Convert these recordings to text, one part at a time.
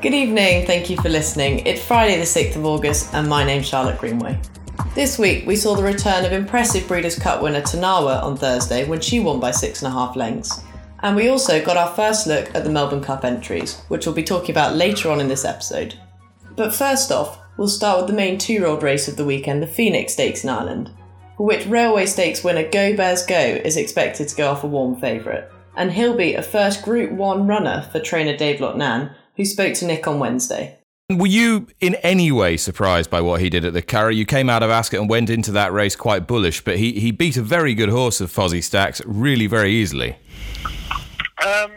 Good evening, thank you for listening. It's Friday, the 6th of August, and my name's Charlotte Greenway. This week, we saw the return of impressive Breeders' Cup winner Tarnawa on Thursday when she won by six and a half lengths. And we also got our first look at the Melbourne Cup entries, which we'll be talking about later on in this episode. But first off, we'll start with the main two year old race of the weekend, the Phoenix Stakes in Ireland, for which Railway Stakes winner Go Bears Go is expected to go off a warm favourite. And he'll be a first Group 1 runner for trainer Dave Loughnane, who spoke to Nick on Wednesday. Were you in any way surprised by what he did at the Curragh? You came out of Ascot and went into that race quite bullish, but he, he beat a very good horse of Fozzy Stack's really very easily. Um,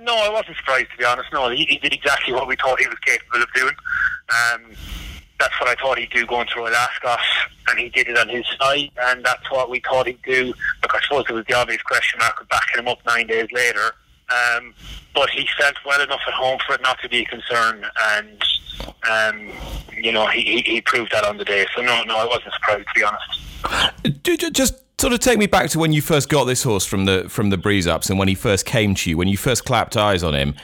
no, I wasn't surprised to be honest. No, he, he did exactly what we thought he was capable of doing. Um, that's what I thought he'd do going through Royal Ascot, and he did it on his side, and that's what we thought he'd do. Look, I suppose it was the obvious question mark of backing him up nine days later. Um, but he felt well enough at home for it not to be a concern, and um, you know he, he, he proved that on the day. So no, no, I wasn't surprised to be honest. Just sort of take me back to when you first got this horse from the from the breeze ups, and when he first came to you, when you first clapped eyes on him.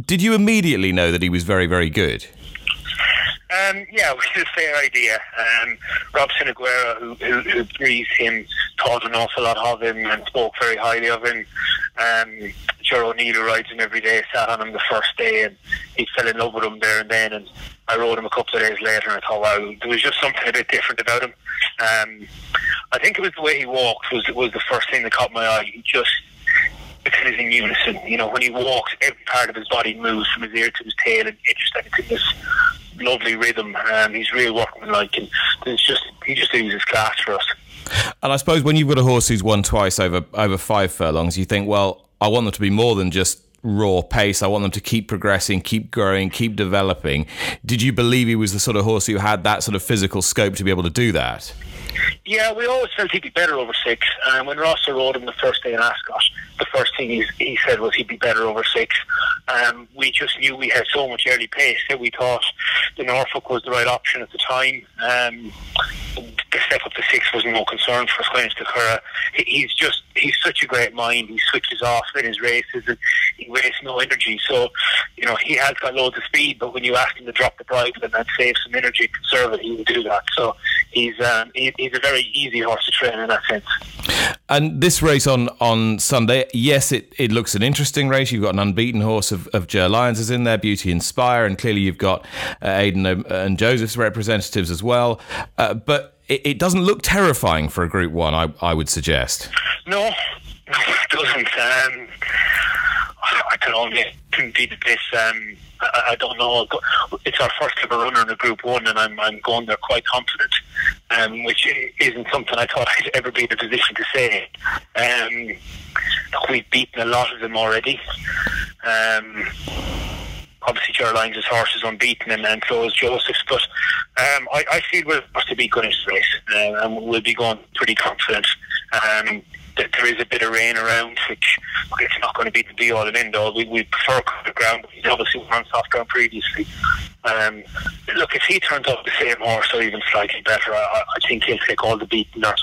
Did you immediately know that he was very, very good? Um, yeah, we had a fair idea. Um, Robson Aguiar, who, who, who breathed him, thought an awful lot of him and spoke very highly of him. Um, Ger O'Neill, rides him every day, sat on him the first day and he fell in love with him there and then. And I rode him a couple of days later and I thought, wow, there was just something a bit different about him. Um, I think it was the way he walked was was the first thing that caught my eye. He just because in unison. You know, when he walks, every part of his body moves from his ear to his tail, and it just it's this lovely rhythm. Um, he's real workmanlike, and it's just he just uses class for us. And I suppose when you've got a horse who's won twice over over five furlongs, you think, well, I want them to be more than just raw pace. I want them to keep progressing, keep growing, keep developing. Did you believe he was the sort of horse who had that sort of physical scope to be able to do that? Yeah, we always felt he'd be better over six. And when Rossa rode him the first day in Ascot, the first thing he, he said was he'd be better over six. Um, we just knew we had so much early pace that we thought the Norfolk was the right option at the time. Um, step up to six was no concern for into the He's just, he's such a great mind. He switches off in his races and he wastes no energy. So, you know, he has got loads of speed, but when you ask him to drop the bridle and then save some energy conserve it, he will do that. So he's, um, he, he's a very easy horse to train in that sense. And this race on, on Sunday, yes, it, it looks an interesting race. You've got an unbeaten horse of, of Ger Lyons is in there, Beauty Inspire, and clearly you've got uh, Aidan and Joseph's representatives as well. Uh, but it, it, doesn't look terrifying for a Group One, I, I would suggest. No, no it doesn't. Um, I don't know. Indeed, this. Um, I, I, don't know. It's our first ever runner in a Group One, and I'm, I'm going there quite confident, um, which isn't something I thought I'd ever be in a position to say. Um, we've beaten a lot of them already. Um, obviously, Ger horse is unbeaten, and, and so is Joseph's. But um, I, I, feel we're supposed to be good in this race, uh, and we'll be going pretty confident. Um, that there is a bit of rain around, which it's not going to be the be all and end all. We, we prefer the ground, but obviously won on soft ground previously. Um, look, if he turns up the same horse or even slightly better, I, I think he'll take all the beating or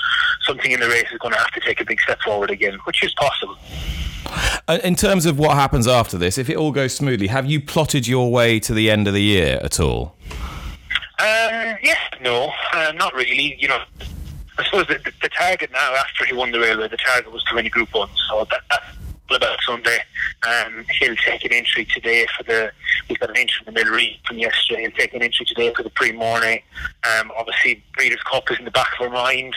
something in the race is going to have to take a big step forward again, which is possible. In terms of what happens after this, if it all goes smoothly, have you plotted your way to the end of the year at all? Um, yes, no, uh, not really. You know, I suppose the, the, the, target now after he won the railway, the target was to win Group One. So that, that's about Sunday. Um, he'll take an entry today for the. We've got an entry in the middle from yesterday. He'll take an entry today for the Prix Morny. Um, obviously, Breeders' Cup is in the back of our mind.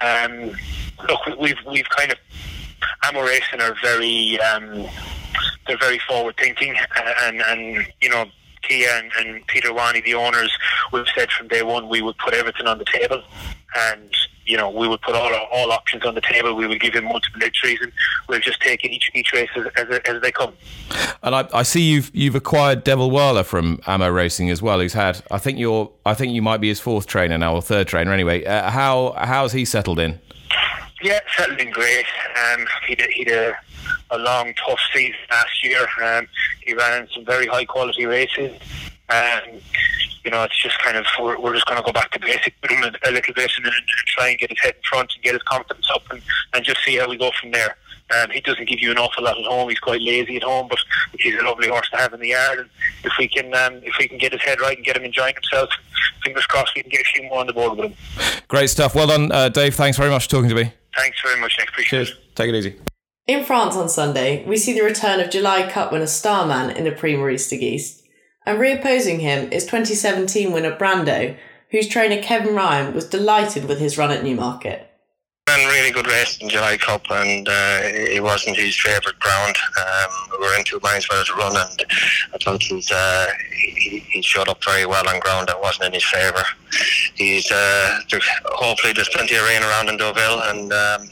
Um, look, we've we've kind of Amo Racing are very um, they're very forward thinking, uh, and and you know Kia and, and Peter Wani, the owners, we've said from day one we would put everything on the table, and you know, we would put all all options on the table. We would give him multiple entries, and we'll just take each each race as, as, as they come. And I, I, see you've you've acquired Devil Wala from Amo Racing as well. Who's had I think you're I think you might be his fourth trainer now or third trainer anyway. Uh, how how's he settled in? Yeah, settled in great. Um, he did he did a, a long tough season last year. Um, he ran some very high quality races. Um, you know, it's just kind of we're, we're just going to go back to basic with him a, a little bit and, and, try and get his head in front and get his confidence up and, and just see how we go from there. Um, he doesn't give you an awful lot at home. He's quite lazy at home, but he's a lovely horse to have in the yard. And if we can, um, if we can get his head right and get him enjoying himself, fingers crossed we can get a few more on the board with him. Great stuff. Well done, uh, Dave. Thanks very much for talking to me. Thanks very much, Nick. Appreciate Cheers. it. Take it easy. In France on Sunday, we see the return of July Cup winner Starman in the Prix Maurice de Gheest. And reopposing him is 2017 winner Brando, whose trainer Kevin Ryan was delighted with his run at Newmarket ran really good race in July Cup, and uh, it wasn't his favourite ground. Um, we were in two minds whether to run, and I thought he's, uh, he, he showed up very well on ground that wasn't in his favour. He's uh, hopefully there's plenty of rain around in Deauville, and um,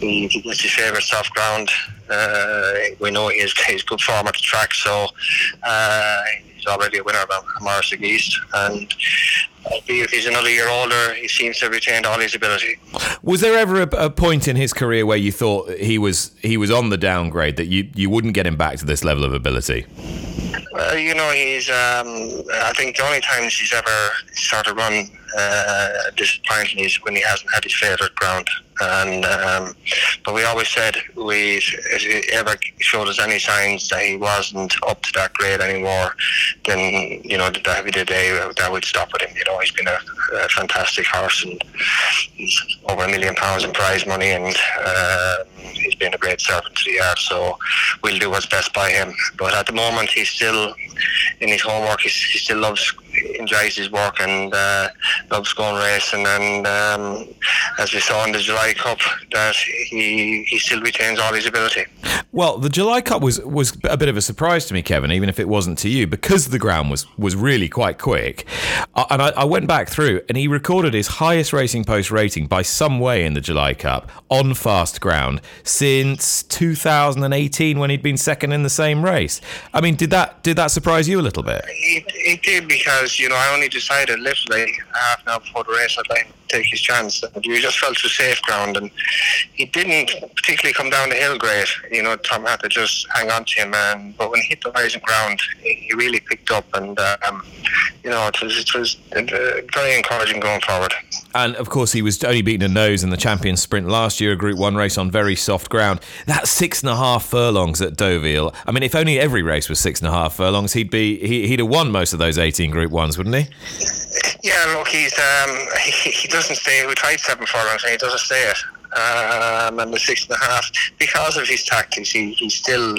he, gets his favourite soft ground. Uh, we know he's, he's good form at the track, so uh, he's already a winner of Maurice East, and if he's another year older, he seems to have retained all his ability. Was there ever a, a, point in his career where you thought he was he was on the downgrade that you, you wouldn't get him back to this level of ability? Well, you know, he's. Um, I think the only times he's ever started run uh, disappointing is when he hasn't had his favourite ground. And um, but we always said we if he ever showed us any signs that he wasn't up to that grade anymore, then you know that would be the day that would stop with him. You know, he's been a, a fantastic horse and he's over a million pounds in prize money and. Uh, he's been a great servant to the yard, so we'll do what's best by him. But at the moment, he's still in his homework. He's, he still loves, enjoys his work, and uh, loves going racing. And um, as we saw in the July Cup, that he he still retains all his ability. Well, the July Cup was was a bit of a surprise to me, Kevin, even if it wasn't to you, because the ground was was really quite quick. Uh, and I, I went back through, and he recorded his highest racing post rating by some way in the July Cup on fast ground since 2018 when he'd been second in the same race. I mean, did that did that surprise you a little bit? It, it did because you know I only decided literally half an hour before the race like to take his chance. You just felt too safe ground, and he didn't particularly come down the hill great. You know, Tom had to just hang on to him, and but when he hit the rising ground, he really picked up, and um, you know it was it was very encouraging going forward. And of course, he was only beaten a nose in the Champions Sprint last year, a Group One race on very soft ground. That's six and a half furlongs at Deauville. I mean, if only every race was six and a half furlongs, he'd be he, would have won most of those eighteen Group Ones, wouldn't he? Yeah, look, he's um, he, he doesn't stay. We tried seven furlongs, and he doesn't stay it. Um, and the six and a half because of his tactics. He, he's still,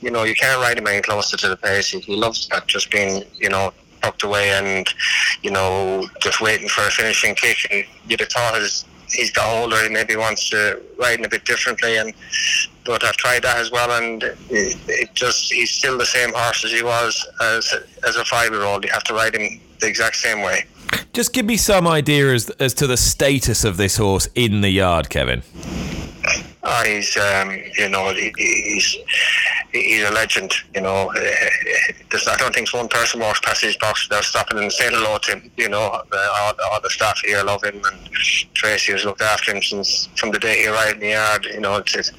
you know, you can't ride him any closer to the pace. He, he loves that, just being, you know, tucked away and, you know, just waiting for a finishing kick. And you'd have thought as he's got older, he maybe wants to ride in a bit differently. And but I've tried that as well, and it, it just he's still the same horse as he was as as a five year old. You have to ride him the exact same way. Just give me some idea as as to the status of this horse in the yard, Kevin. Oh, he's um, you know he, he's he's a legend. You know, there's, I don't think one person walks past his box without stopping and saying hello to him. You know, all, all the staff here love him, and Tracy has looked after him since from the day he arrived in the yard. You know, it's,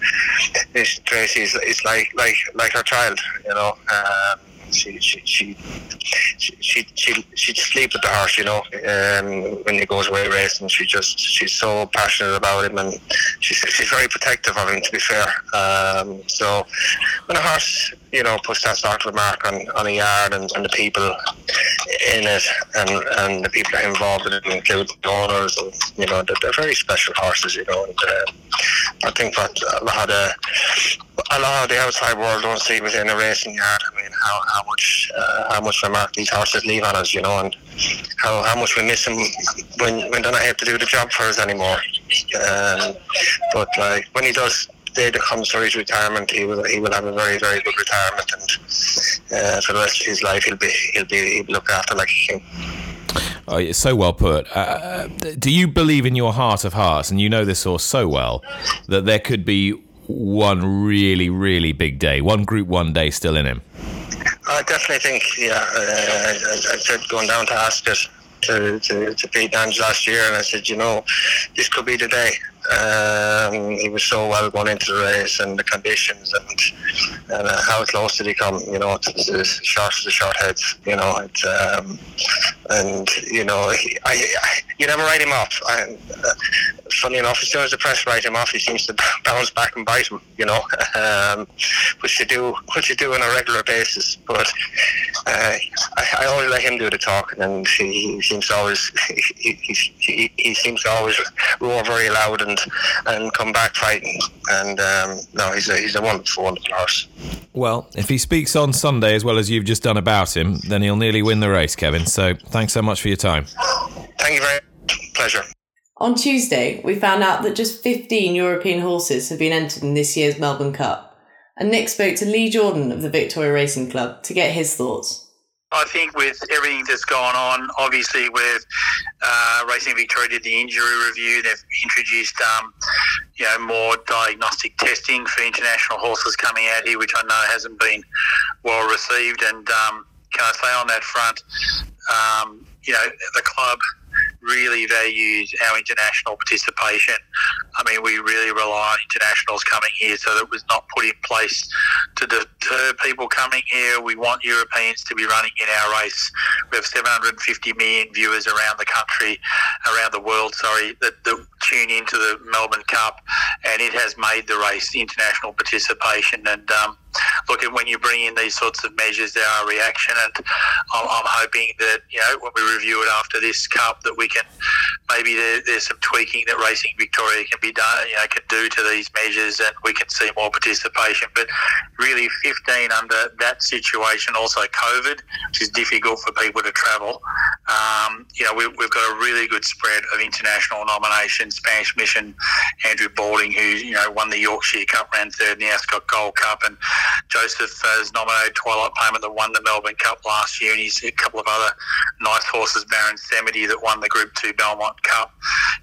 it's, Tracy's it's like like like her child. You know. Um, she she she she she she'd sleep with the horse, you know. Um, when he goes away racing, she just she's so passionate about him, and she's she's very protective of him. To be fair, um, so when a horse, you know, puts that sort of mark on, on a yard and, and the people in it, and and the people involved in it, include the owners, and you know, they're, they're very special horses, you know. And uh, I think what a lot of a lot of the outside world don't see within a racing yard. I mean, how, how much uh, how much remark these horses leave on us, you know, and how, how much we miss them when when they're not able to do the job for us anymore. Um, but like when he does day that comes for his retirement, he will he will have a very very good retirement, and uh, for the rest of his life he'll be he'll be he'll looked after like a king. Oh, it's so well put. Uh, do you believe in your heart of hearts, and you know this horse so well, that there could be one really, really big day, one Group One day still in him? I definitely think, yeah. Uh, I, I said going down to Ascot to, to, to Pete Ange last year, and I said, you know, this could be the day. Um, he was so well going into the race and the conditions and, and uh, how close did he come, you know, to the short, the short heads, you know, it, um, and, you know, he, I, I, you never write him off. I, uh, funny enough, as soon as the press write him off, he seems to bounce back and bite him, you know, um, which you do, which you do on a regular basis. But uh, I, I, always let him do the talking, and he, he seems to always he, he, he, seems to always roar very loud and and come back fighting. And um, no, he's a he's a wonderful, wonderful horse. Well, if he speaks on Sunday as well as you've just done about him, then he'll nearly win the race, Kevin. So thanks so much for your time. Thank you very much. Pleasure. On Tuesday, we found out that just 15 European horses have been entered in this year's Melbourne Cup, and Nick spoke to Leigh Jordon of the Victoria Racing Club to get his thoughts. I think with everything that's gone on, obviously with uh, Racing Victoria did the injury review, they've introduced um, you know more diagnostic testing for international horses coming out here, which I know hasn't been well received. And um, can I say on that front, um, you know the club really values our international participation. I mean, we really rely on internationals coming here, so that was not put in place to deter people coming here. We want Europeans to be running in our race. We have 750 million viewers around the country, around the world, sorry, that, that tune into the Melbourne Cup, and it has made the race international participation. And um, look when you bring in these sorts of measures, there are reaction, and I'm, I'm, hoping that you know when we review it after this cup, that we can maybe there, there's some tweaking that Racing Victoria can be done, you know, can do to these measures, and we can see more participation. But really, 15 under that situation, also COVID, which is difficult for people to travel. Um, you know, we, we've got a really good spread of international nominations. Spanish Mission, Andrew Balding, who you know won the Yorkshire Cup, ran third in the Ascot Gold Cup, and Joseph has nominated Twilight Payment that won the Melbourne Cup last year, and he's a couple of other nice horses, Baron Samedi that won the Group Two Belmont Cup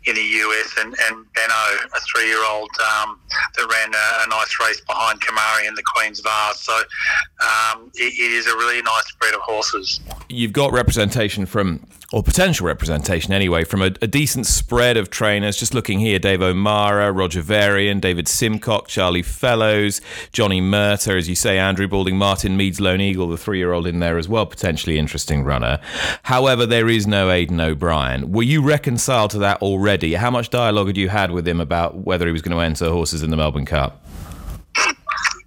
in the US, and, and Benno, a three-year-old um, that ran a, a, nice race behind Kemari in the Queen's Vase. So um, it, it is a really nice spread of horses. You've got representation from or potential representation anyway, from a, a, decent spread of trainers. Just looking here, Dave O'Meara, Roger Varian, David Simcock, Charlie Fellowes, Johnny Murtagh, as you say, Andrew Balding, Martyn Meade's, Lone Eagle, the three-year-old in there as well, potentially interesting runner. However, there is no Aidan O'Brien. Were you reconciled to that already? How much dialogue had you had with him about whether he was going to enter horses in the Melbourne Cup?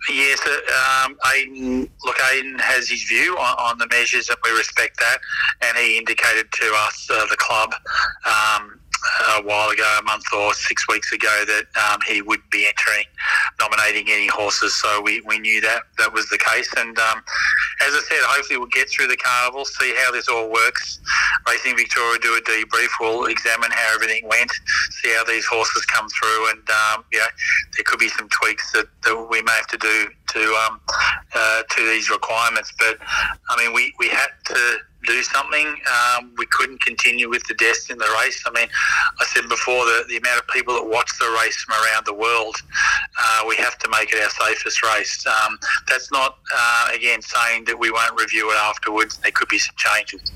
Yes, uh, um, Aidan, look, Aidan has his view on, on, the measures, and we respect that. And he indicated to us, uh, the club, um, a while ago, a month or six weeks ago, that um, he would be entering, nominating any horses. So we, we knew that that was the case. And um, as I said, hopefully we'll get through the carnival, see how this all works. Racing Victoria do a debrief. We'll examine how everything went, see how these horses come through, and um, there could be some tweaks that, that we may have to do to um, uh, to these requirements. But I mean, we, we had to do something. Um, we couldn't continue with the deaths in the race. I mean, I said before the, the amount of people that watch the race from around the world, uh, we have to make it our safest race. Um, that's not, uh, again, saying that we won't review it afterwards. There could be some changes.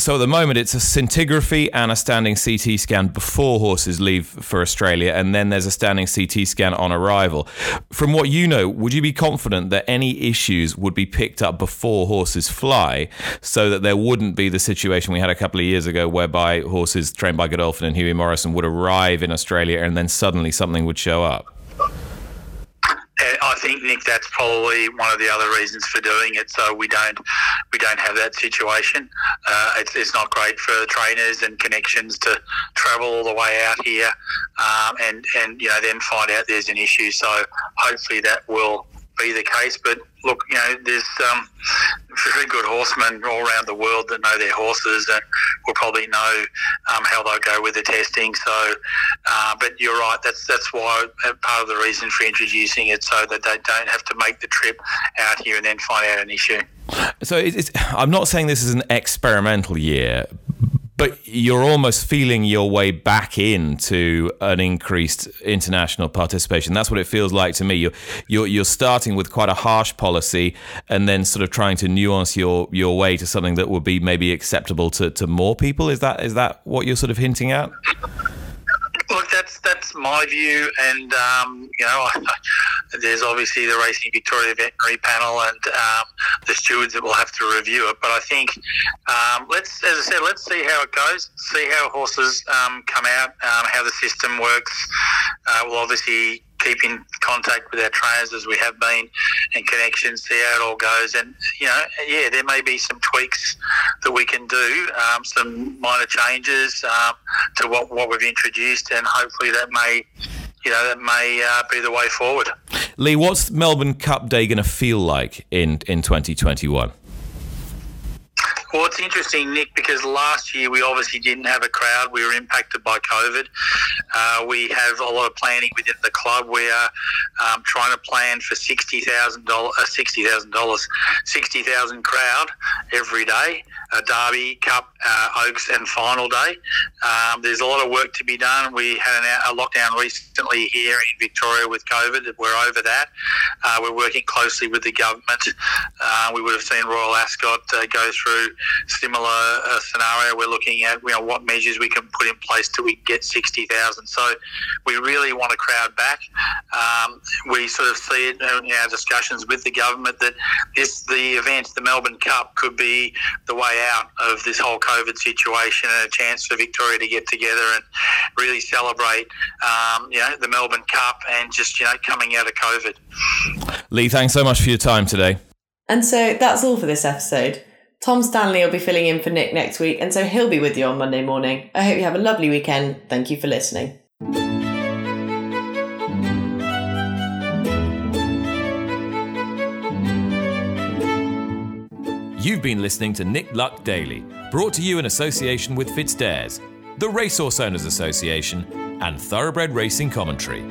So at the moment, it's a scintigraphy and a standing CT scan before horses leave for Australia, and then there's a standing CT scan on arrival. From what you know, would you be confident that any issues would be picked up before horses fly, so that there wouldn't be the situation we had a couple of years ago, whereby horses trained by Godolphin and Hughie Morrison would arrive in Australia and then suddenly something would show up? Think Nick, that's probably one of the other reasons for doing it. So we don't we don't have that situation. Uh, it's, it's not great for trainers and connections to travel all the way out here um, and and you know then find out there's an issue. So hopefully that will be the case. But look, you know, there's um, very good horsemen all around the world that know their horses and will probably know um, how they'll go with the testing. So, uh, but you're right. That's that's why uh, part of the reason for introducing it, so that they don't have to make the trip out here and then find out an issue. So it's, I'm not saying this is an experimental year, but you're almost feeling your way back into an increased international participation. That's what it feels like to me. You're you're, you're starting with quite a harsh policy, and then sort of trying to nuance your your way to something that would be maybe acceptable to, to more people. Is that is that what you're sort of hinting at? Look, that's that's my view, and um, you know, there's obviously the Racing Victoria Veterinary Panel and um, the stewards that will have to review it. But I think um, let's, as I said, let's see how it goes, see how horses um, come out, um, how the system works. Uh, we'll obviously keep in contact with our trainers as we have been and connections, see how it all goes. And, you know, yeah, there may be some tweaks that we can do, um, some minor changes um, to what, what we've introduced, and hopefully that may. You know, that may uh, be the way forward. Leigh, what's Melbourne Cup Day going to feel like in, in 2021? Well, it's interesting, Nick, because last year we obviously didn't have a crowd. We were impacted by COVID. Uh, we have a lot of planning within the club. We are um, trying to plan for sixty thousand dollars, uh, sixty thousand dollars, sixty thousand crowd every day. A Derby Cup, uh, Oaks, and final day. Um, there's a lot of work to be done. We had an, a lockdown recently here in Victoria with COVID. We're over that. Uh, we're working closely with the government. Uh, we would have seen Royal Ascot uh, go through similar uh, scenario. We're looking at you know what measures we can put in place till we get sixty thousand. So we really want a crowd back. Um, we sort of see it in our discussions with the government that this the event, the Melbourne Cup, could be the way out of this whole COVID situation and a chance for Victoria to get together and really celebrate um, you know the Melbourne Cup and just you know coming out of COVID. Leigh, thanks so much for your time today. And so that's all for this episode. Tom Stanley will be filling in for Nick next week, and so he'll be with you on Monday morning. I hope you have a lovely weekend. Thank you for listening. You've been listening to Nick Luck Daily, brought to you in association with FitzDares, the Racehorse Owners Association, and Thoroughbred Racing Commentary.